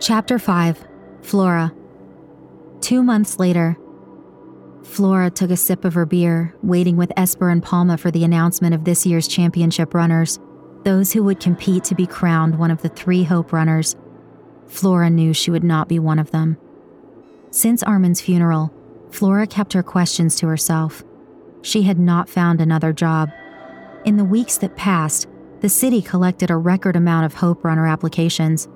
Chapter 5 Flora. Two months later, Flora took a sip of her beer, waiting with Esper and Palma for the announcement of this year's championship runners, those who would compete to be crowned one of the three Hope runners. Flora knew she would not be one of them. Since Armin's funeral, Flora kept her questions to herself. She had not found another job. In the weeks that passed, the city collected a record amount of Hope Runner applications.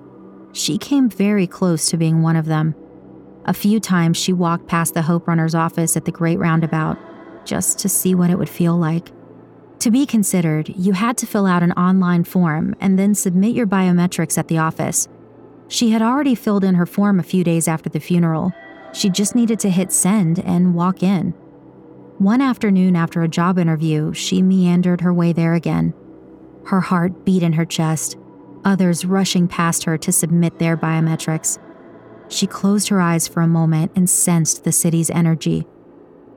She came very close to being one of them. A few times she walked past the Hope Runner's office at the Great Roundabout just to see what it would feel like. To be considered, you had to fill out an online form and then submit your biometrics at the office. She had already filled in her form a few days after the funeral. She just needed to hit send and walk in. One afternoon after a job interview, she meandered her way there again. Her heart beat in her chest, others rushing past her to submit their biometrics. She closed her eyes for a moment and sensed the city's energy.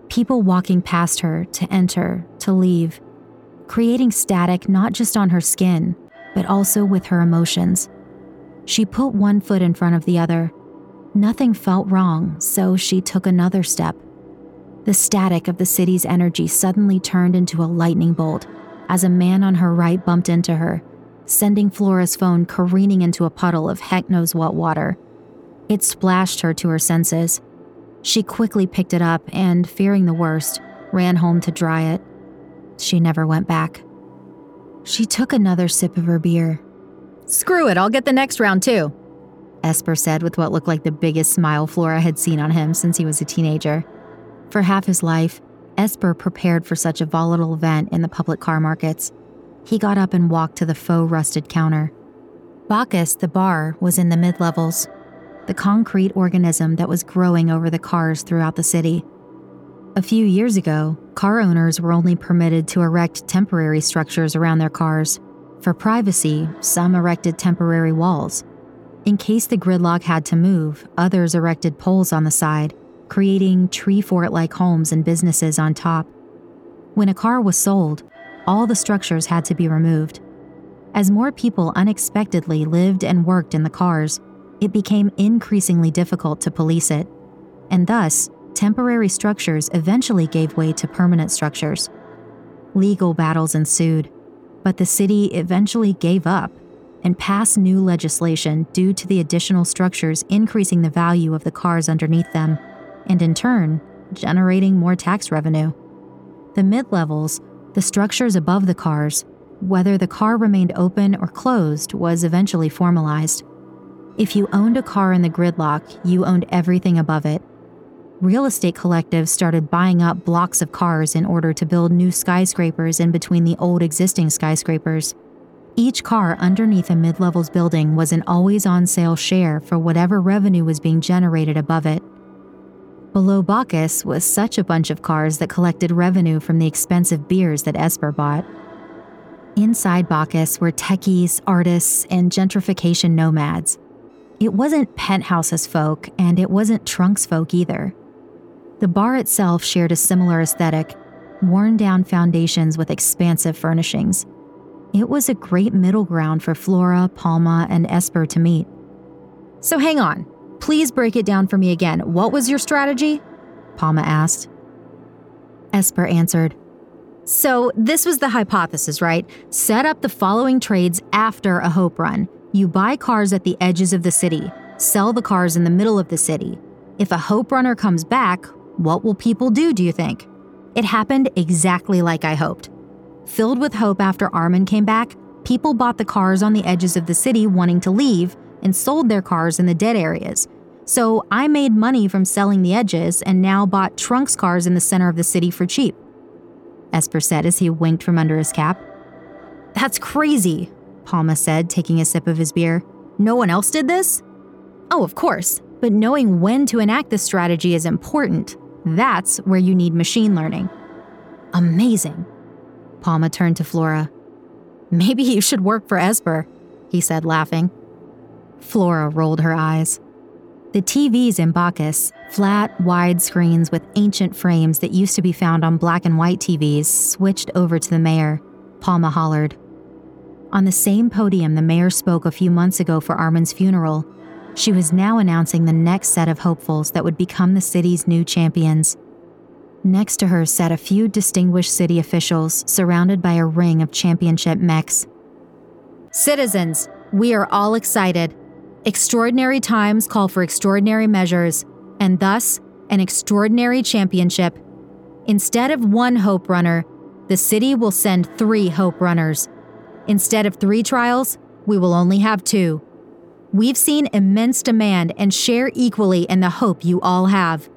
People walking past her to enter, to leave, creating static not just on her skin, but also with her emotions. She put one foot in front of the other. Nothing felt wrong, so she took another step. The static of the city's energy suddenly turned into a lightning bolt as a man on her right bumped into her, sending Flora's phone careening into a puddle of heck knows what water. It splashed her to her senses. She quickly picked it up and, fearing the worst, ran home to dry it. She never went back. She took another sip of her beer. Screw it, I'll get the next round too, Esper said with what looked like the biggest smile Flora had seen on him since he was a teenager. For half his life, Esper prepared for such a volatile event in the public car markets. He got up and walked to the faux rusted counter. Bacchus, the bar, was in the mid levels, the concrete organism that was growing over the cars throughout the city. A few years ago, car owners were only permitted to erect temporary structures around their cars. For privacy, some erected temporary walls. In case the gridlock had to move, others erected poles on the side, creating tree fort like homes and businesses on top. When a car was sold, all the structures had to be removed. As more people unexpectedly lived and worked in the cars, it became increasingly difficult to police it, and thus, temporary structures eventually gave way to permanent structures. Legal battles ensued, but the city eventually gave up and passed new legislation due to the additional structures increasing the value of the cars underneath them, and in turn, generating more tax revenue. The mid levels, the structures above the cars, whether the car remained open or closed, was eventually formalized. If you owned a car in the gridlock, you owned everything above it. Real estate collectives started buying up blocks of cars in order to build new skyscrapers in between the old existing skyscrapers. Each car underneath a mid levels building was an always on sale share for whatever revenue was being generated above it. Below Bacchus was such a bunch of cars that collected revenue from the expensive beers that Esper bought. Inside Bacchus were techies, artists, and gentrification nomads. It wasn't penthouses folk, and it wasn't trunks folk either. The bar itself shared a similar aesthetic worn down foundations with expansive furnishings. It was a great middle ground for Flora, Palma, and Esper to meet. So hang on. Please break it down for me again. What was your strategy? Palma asked. Esper answered. So, this was the hypothesis, right? Set up the following trades after a Hope run. You buy cars at the edges of the city, sell the cars in the middle of the city. If a Hope runner comes back, what will people do, do you think? It happened exactly like I hoped. Filled with hope after Armin came back, people bought the cars on the edges of the city wanting to leave and sold their cars in the dead areas. So I made money from selling the edges and now bought Trunks cars in the center of the city for cheap. Esper said as he winked from under his cap. That's crazy, Palma said, taking a sip of his beer. No one else did this? Oh, of course, but knowing when to enact this strategy is important. That's where you need machine learning. Amazing. Palma turned to Flora. Maybe you should work for Esper, he said, laughing. Flora rolled her eyes. The TVs in Bacchus, flat, wide screens with ancient frames that used to be found on black and white TVs, switched over to the mayor. Palma hollered. On the same podium the mayor spoke a few months ago for Armin's funeral, She was now announcing the next set of hopefuls that would become the city's new champions. Next to her sat a few distinguished city officials surrounded by a ring of championship mechs. Citizens, we are all excited. Extraordinary times call for extraordinary measures, and thus, an extraordinary championship. Instead of one Hope Runner, the city will send three Hope Runners. Instead of three trials, we will only have two. We've seen immense demand and share equally in the hope you all have.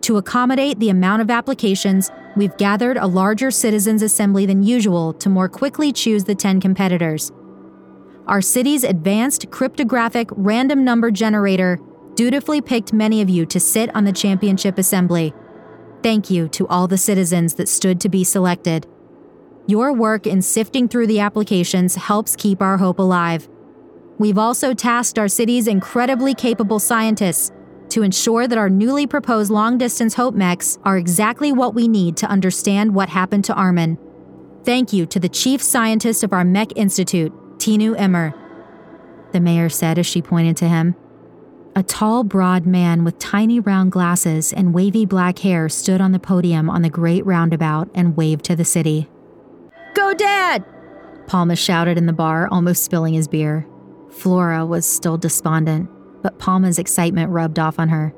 To accommodate the amount of applications, we've gathered a larger citizens' assembly than usual to more quickly choose the 10 competitors. Our city's advanced cryptographic random number generator dutifully picked many of you to sit on the championship assembly. Thank you to all the citizens that stood to be selected. Your work in sifting through the applications helps keep our hope alive. We've also tasked our city's incredibly capable scientists to ensure that our newly proposed long distance Hope mechs are exactly what we need to understand what happened to Armin. Thank you to the chief scientist of our Mech Institute, Tinu Emmer. The mayor said as she pointed to him. A tall, broad man with tiny round glasses and wavy black hair stood on the podium on the great roundabout and waved to the city. Go, Dad! Palma shouted in the bar, almost spilling his beer. Flora was still despondent but Palma's excitement rubbed off on her.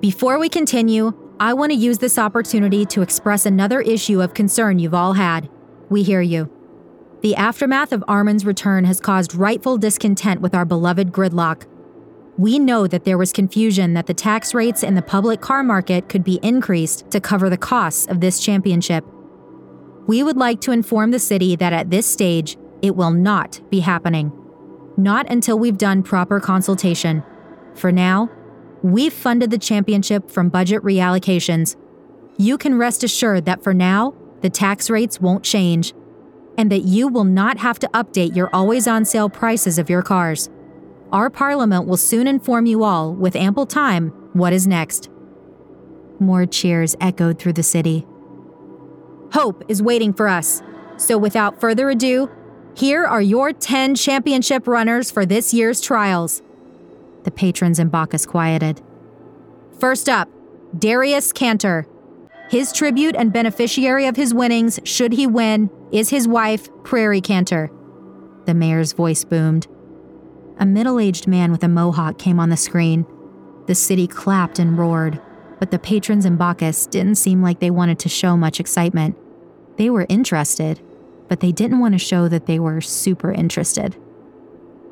Before we continue, I want to use this opportunity to express another issue of concern you've all had. We hear you. The aftermath of Armin's return has caused rightful discontent with our beloved gridlock. We know that there was confusion that the tax rates in the public car market could be increased to cover the costs of this championship. We would like to inform the city that at this stage, it will not be happening not until we've done proper consultation. For now, we've funded the championship from budget reallocations. You can rest assured that for now, the tax rates won't change, and that you will not have to update your always on sale prices of your cars. Our parliament will soon inform you all, with ample time, what is next. More cheers echoed through the city. Hope is waiting for us. So without further ado, here are your 10 championship runners for this year's trials. The patrons in Bacchus quieted. First up, Darius Cantor. His tribute and beneficiary of his winnings, should he win, is his wife, Prairie Cantor. The mayor's voice boomed. A middle aged man with a mohawk came on the screen. The city clapped and roared, but the patrons in Bacchus didn't seem like they wanted to show much excitement. They were interested, but they didn't want to show that they were super interested.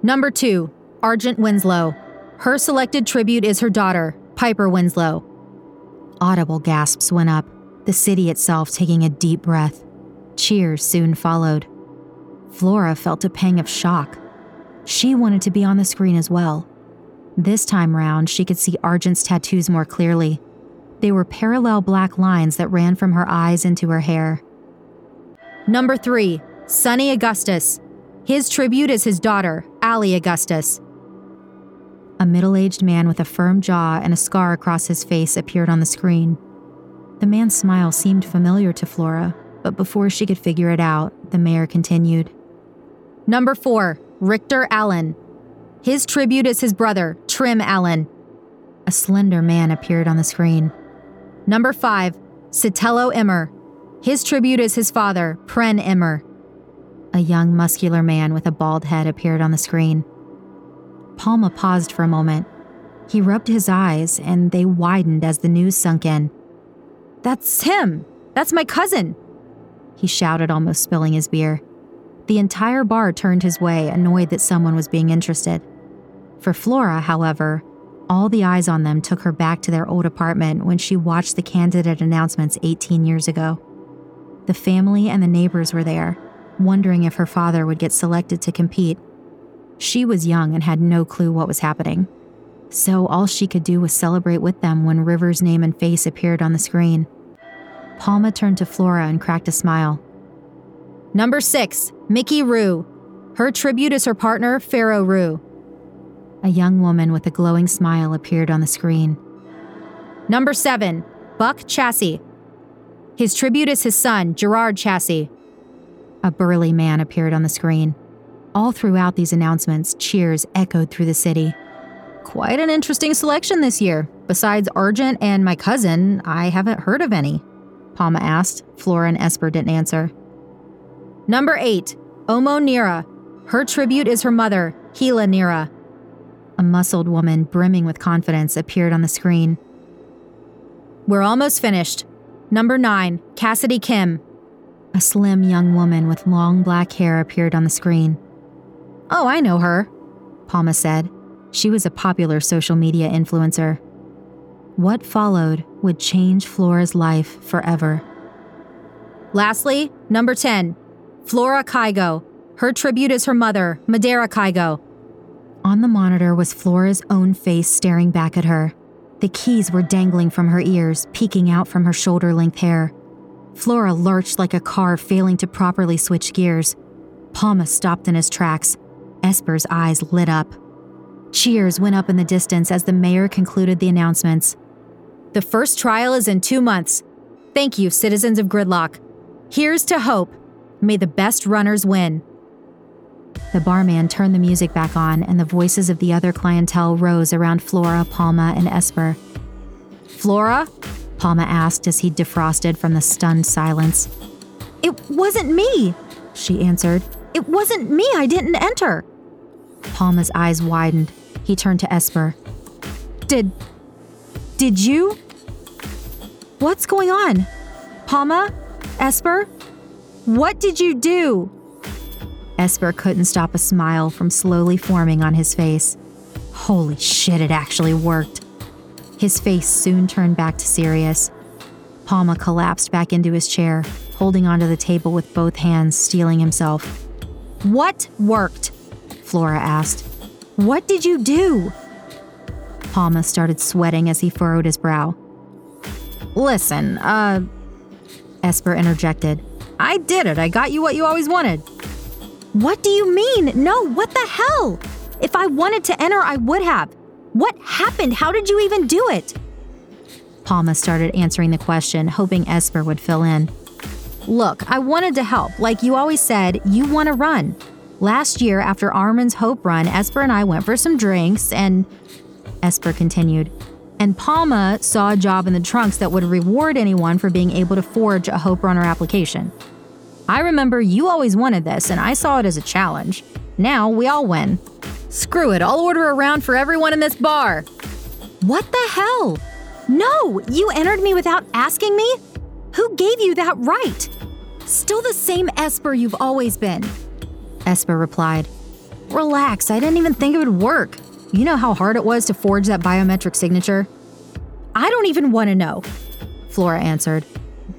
Number two, Argent Winslow. Her selected tribute is her daughter, Piper Winslow. Audible gasps went up, the city itself taking a deep breath. Cheers soon followed. Flora felt a pang of shock. She wanted to be on the screen as well. This time round, she could see Argent's tattoos more clearly. They were parallel black lines that ran from her eyes into her hair. Number three, Sonny Augustus. His tribute is his daughter, Allie Augustus. A middle aged man with a firm jaw and a scar across his face appeared on the screen. The man's smile seemed familiar to Flora, but before she could figure it out, the mayor continued. Number four, Richter Allen. His tribute is his brother, Trim Allen. A slender man appeared on the screen. Number five, Sotelo Emmer. His tribute is his father, Pren Emmer. A young, muscular man with a bald head appeared on the screen. Palma paused for a moment. He rubbed his eyes, and they widened as the news sunk in. That's him! That's my cousin! He shouted, almost spilling his beer. The entire bar turned his way, annoyed that someone was being interested. For Flora, however, all the eyes on them took her back to their old apartment when she watched the candidate announcements 18 years ago. The family and the neighbors were there, wondering if her father would get selected to compete. She was young and had no clue what was happening. So all she could do was celebrate with them when River's name and face appeared on the screen. Palma turned to Flora and cracked a smile. Number six, Mickey Rue. Her tribute is her partner, Pharaoh Rue. A young woman with a glowing smile appeared on the screen. Number seven, Buck Chassis. His tribute is his son, Gerard Chassis. A burly man appeared on the screen. All throughout these announcements, cheers echoed through the city. Quite an interesting selection this year. Besides Argent and my cousin, I haven't heard of any. Palma asked. Flora and Esper didn't answer. Number 8. Omo Nira. Her tribute is her mother, Hila Nira. A muscled woman, brimming with confidence, appeared on the screen. We're almost finished. Number 9. Cassidy Kim. A slim young woman with long black hair appeared on the screen. Oh, I know her, Palma said. She was a popular social media influencer. What followed would change Flora's life forever. Lastly, number 10, Flora Kygo. Her tribute is her mother, Madeira Kygo. On the monitor was Flora's own face staring back at her. The keys were dangling from her ears, peeking out from her shoulder length hair. Flora lurched like a car failing to properly switch gears. Palma stopped in his tracks. Esper's eyes lit up. Cheers went up in the distance as the mayor concluded the announcements. The first trial is in two months. Thank you, citizens of Gridlock. Here's to hope. May the best runners win. The barman turned the music back on, and the voices of the other clientele rose around Flora, Palma, and Esper. Flora? Palma asked as he defrosted from the stunned silence. It wasn't me, she answered. It wasn't me. I didn't enter. Palma's eyes widened. He turned to Esper. Did. Did you? What's going on? Palma? Esper? What did you do? Esper couldn't stop a smile from slowly forming on his face. Holy shit, it actually worked. His face soon turned back to serious. Palma collapsed back into his chair, holding onto the table with both hands, steeling himself. What worked? Flora asked. What did you do? Palma started sweating as he furrowed his brow. Listen, uh. Esper interjected. I did it. I got you what you always wanted. What do you mean? No, what the hell? If I wanted to enter, I would have. What happened? How did you even do it? Palma started answering the question, hoping Esper would fill in. Look, I wanted to help. Like you always said, you want to run. Last year, after Armin's Hope Run, Esper and I went for some drinks, and. Esper continued and Palma saw a job in the trunks that would reward anyone for being able to forge a Hope Runner application. I remember you always wanted this, and I saw it as a challenge. Now we all win. Screw it, I'll order a round for everyone in this bar. What the hell? No, you entered me without asking me? Who gave you that right? Still the same Esper you've always been. Esper replied, Relax, I didn't even think it would work. You know how hard it was to forge that biometric signature? I don't even want to know, Flora answered.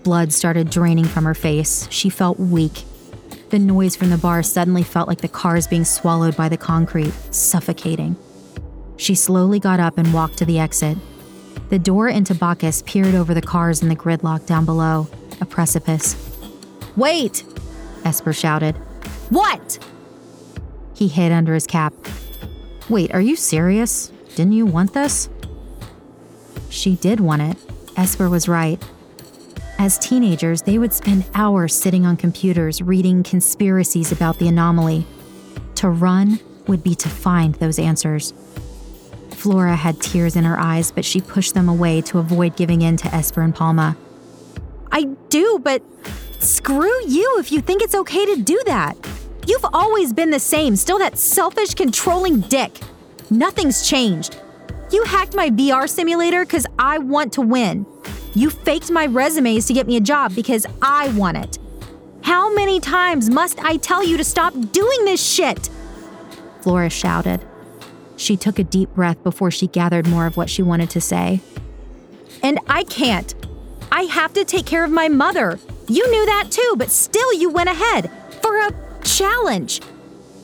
Blood started draining from her face. She felt weak. The noise from the bar suddenly felt like the cars being swallowed by the concrete, suffocating. She slowly got up and walked to the exit. The door into Bacchus peered over the cars in the gridlock down below, a precipice. Wait! Esper shouted. What? He hid under his cap. Wait, are you serious? Didn't you want this? She did want it. Esper was right. As teenagers, they would spend hours sitting on computers reading conspiracies about the anomaly. To run would be to find those answers. Flora had tears in her eyes, but she pushed them away to avoid giving in to Esper and Palma. I do, but screw you if you think it's okay to do that. You've always been the same, still that selfish, controlling dick. Nothing's changed. You hacked my VR simulator because I want to win. You faked my resumes to get me a job because I want it. How many times must I tell you to stop doing this shit? Flora shouted. She took a deep breath before she gathered more of what she wanted to say. And I can't. I have to take care of my mother. You knew that too, but still you went ahead. For a challenge.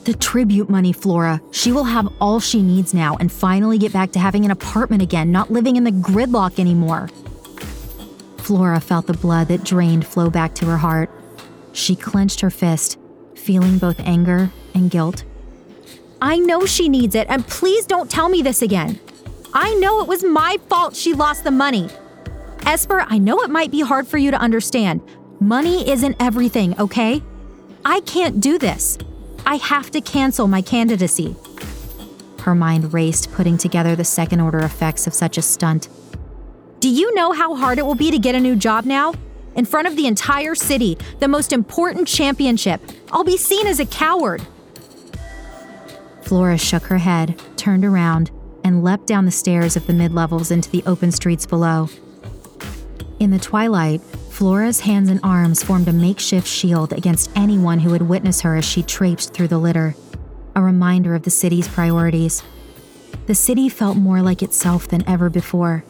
The tribute money, Flora. She will have all she needs now and finally get back to having an apartment again, not living in the gridlock anymore. Flora felt the blood that drained flow back to her heart. She clenched her fist, feeling both anger and guilt. I know she needs it, and please don't tell me this again. I know it was my fault she lost the money. Esper, I know it might be hard for you to understand. Money isn't everything, okay? I can't do this. I have to cancel my candidacy. Her mind raced, putting together the second order effects of such a stunt. Do you know how hard it will be to get a new job now? In front of the entire city, the most important championship. I'll be seen as a coward. Flora shook her head, turned around, and leapt down the stairs of the mid levels into the open streets below. In the twilight, Flora's hands and arms formed a makeshift shield against anyone who would witness her as she traipsed through the litter, a reminder of the city's priorities. The city felt more like itself than ever before.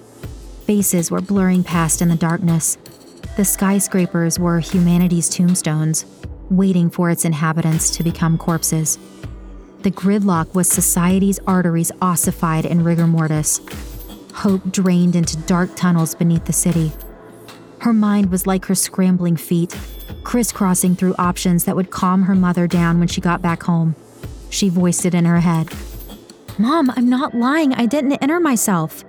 Faces were blurring past in the darkness. The skyscrapers were humanity's tombstones, waiting for its inhabitants to become corpses. The gridlock was society's arteries ossified in rigor mortis. Hope drained into dark tunnels beneath the city. Her mind was like her scrambling feet, crisscrossing through options that would calm her mother down when she got back home. She voiced it in her head. Mom, I'm not lying. I didn't enter myself.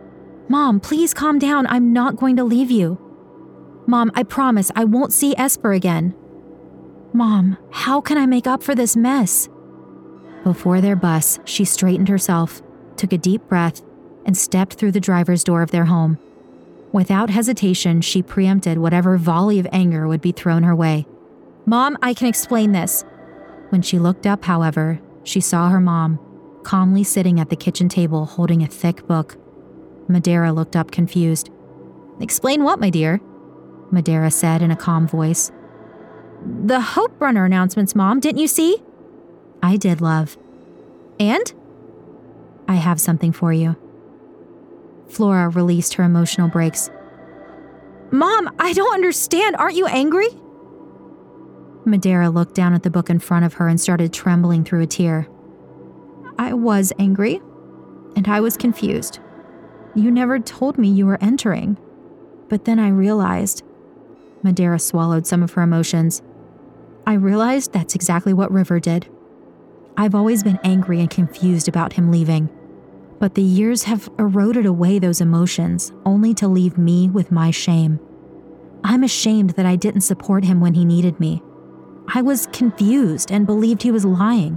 Mom, please calm down. I'm not going to leave you. Mom, I promise I won't see Esper again. Mom, how can I make up for this mess? Before their bus, she straightened herself, took a deep breath, and stepped through the driver's door of their home. Without hesitation, she preempted whatever volley of anger would be thrown her way. Mom, I can explain this. When she looked up, however, she saw her mom, calmly sitting at the kitchen table holding a thick book. Madeira looked up confused. Explain what, my dear? Madeira said in a calm voice. The Hope Runner announcements, Mom, didn't you see? I did, love. And? I have something for you. Flora released her emotional brakes. Mom, I don't understand. Aren't you angry? Madeira looked down at the book in front of her and started trembling through a tear. I was angry, and I was confused. You never told me you were entering. But then I realized. Madeira swallowed some of her emotions. I realized that's exactly what River did. I've always been angry and confused about him leaving, but the years have eroded away those emotions, only to leave me with my shame. I'm ashamed that I didn't support him when he needed me. I was confused and believed he was lying.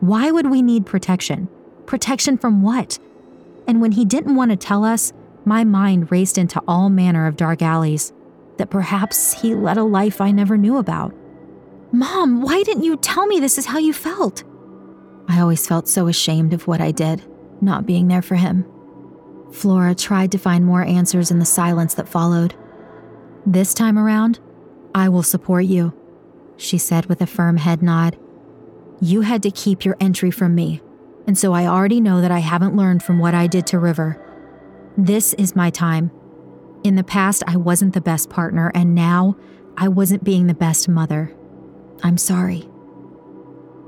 Why would we need protection? Protection from what? And when he didn't want to tell us, my mind raced into all manner of dark alleys that perhaps he led a life I never knew about. Mom, why didn't you tell me this is how you felt? I always felt so ashamed of what I did, not being there for him. Flora tried to find more answers in the silence that followed. This time around, I will support you, she said with a firm head nod. You had to keep your entry from me, and so I already know that I haven't learned from what I did to River. This is my time. In the past, I wasn't the best partner, and now I wasn't being the best mother. I'm sorry.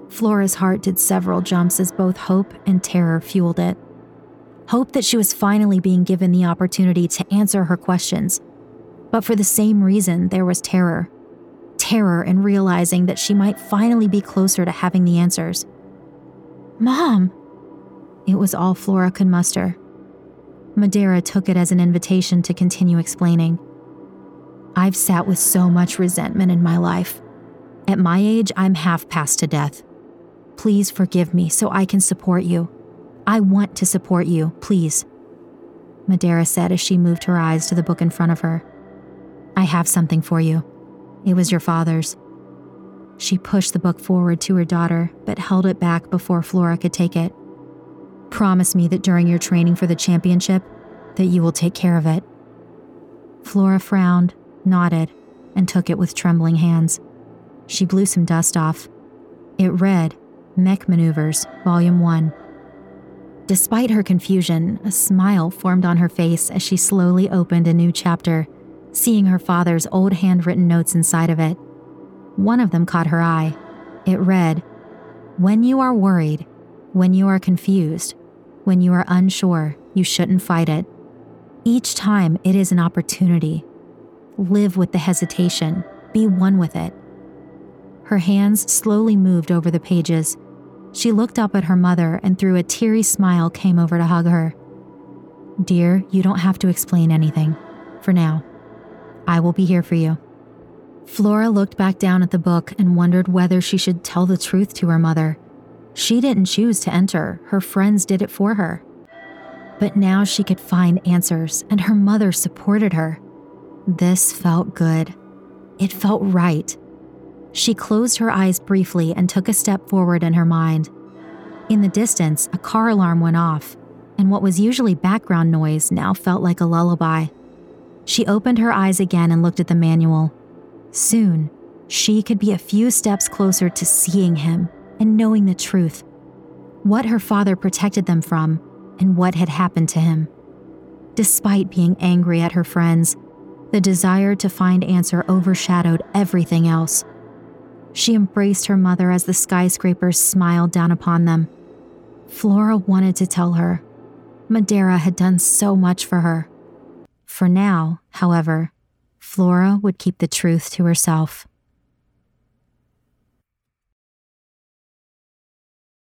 Flora's heart did several jumps as both hope and terror fueled it. Hope that she was finally being given the opportunity to answer her questions. But for the same reason, there was terror. Terror in realizing that she might finally be closer to having the answers. Mom! It was all Flora could muster. Madeira took it as an invitation to continue explaining. I've sat with so much resentment in my life. At my age, I'm half past to death. Please forgive me so I can support you. I want to support you, please. Madeira said as she moved her eyes to the book in front of her. I have something for you. It was your father's. She pushed the book forward to her daughter, but held it back before Flora could take it. Promise me that during your training for the championship, that you will take care of it. Flora frowned, nodded, and took it with trembling hands. She blew some dust off. It read, Mech Maneuvers, Volume 1. Despite her confusion, a smile formed on her face as she slowly opened a new chapter, seeing her father's old handwritten notes inside of it. One of them caught her eye. It read, When you are worried, when you are confused, when you are unsure, you shouldn't fight it. Each time it is an opportunity. Live with the hesitation, be one with it. Her hands slowly moved over the pages, she looked up at her mother and through a teary smile came over to hug her. Dear, you don't have to explain anything. For now. I will be here for you. Flora looked back down at the book and wondered whether she should tell the truth to her mother. She didn't choose to enter, her friends did it for her. But now she could find answers, and her mother supported her. This felt good. It felt right. She closed her eyes briefly and took a step forward in her mind. In the distance, a car alarm went off, and what was usually background noise now felt like a lullaby. She opened her eyes again and looked at the manual. Soon, she could be a few steps closer to seeing him and knowing the truth. What her father protected them from and what had happened to him. Despite being angry at her friends, the desire to find answer overshadowed everything else. She embraced her mother as the skyscrapers smiled down upon them. Flora wanted to tell her. Madeira had done so much for her. For now, however, Flora would keep the truth to herself.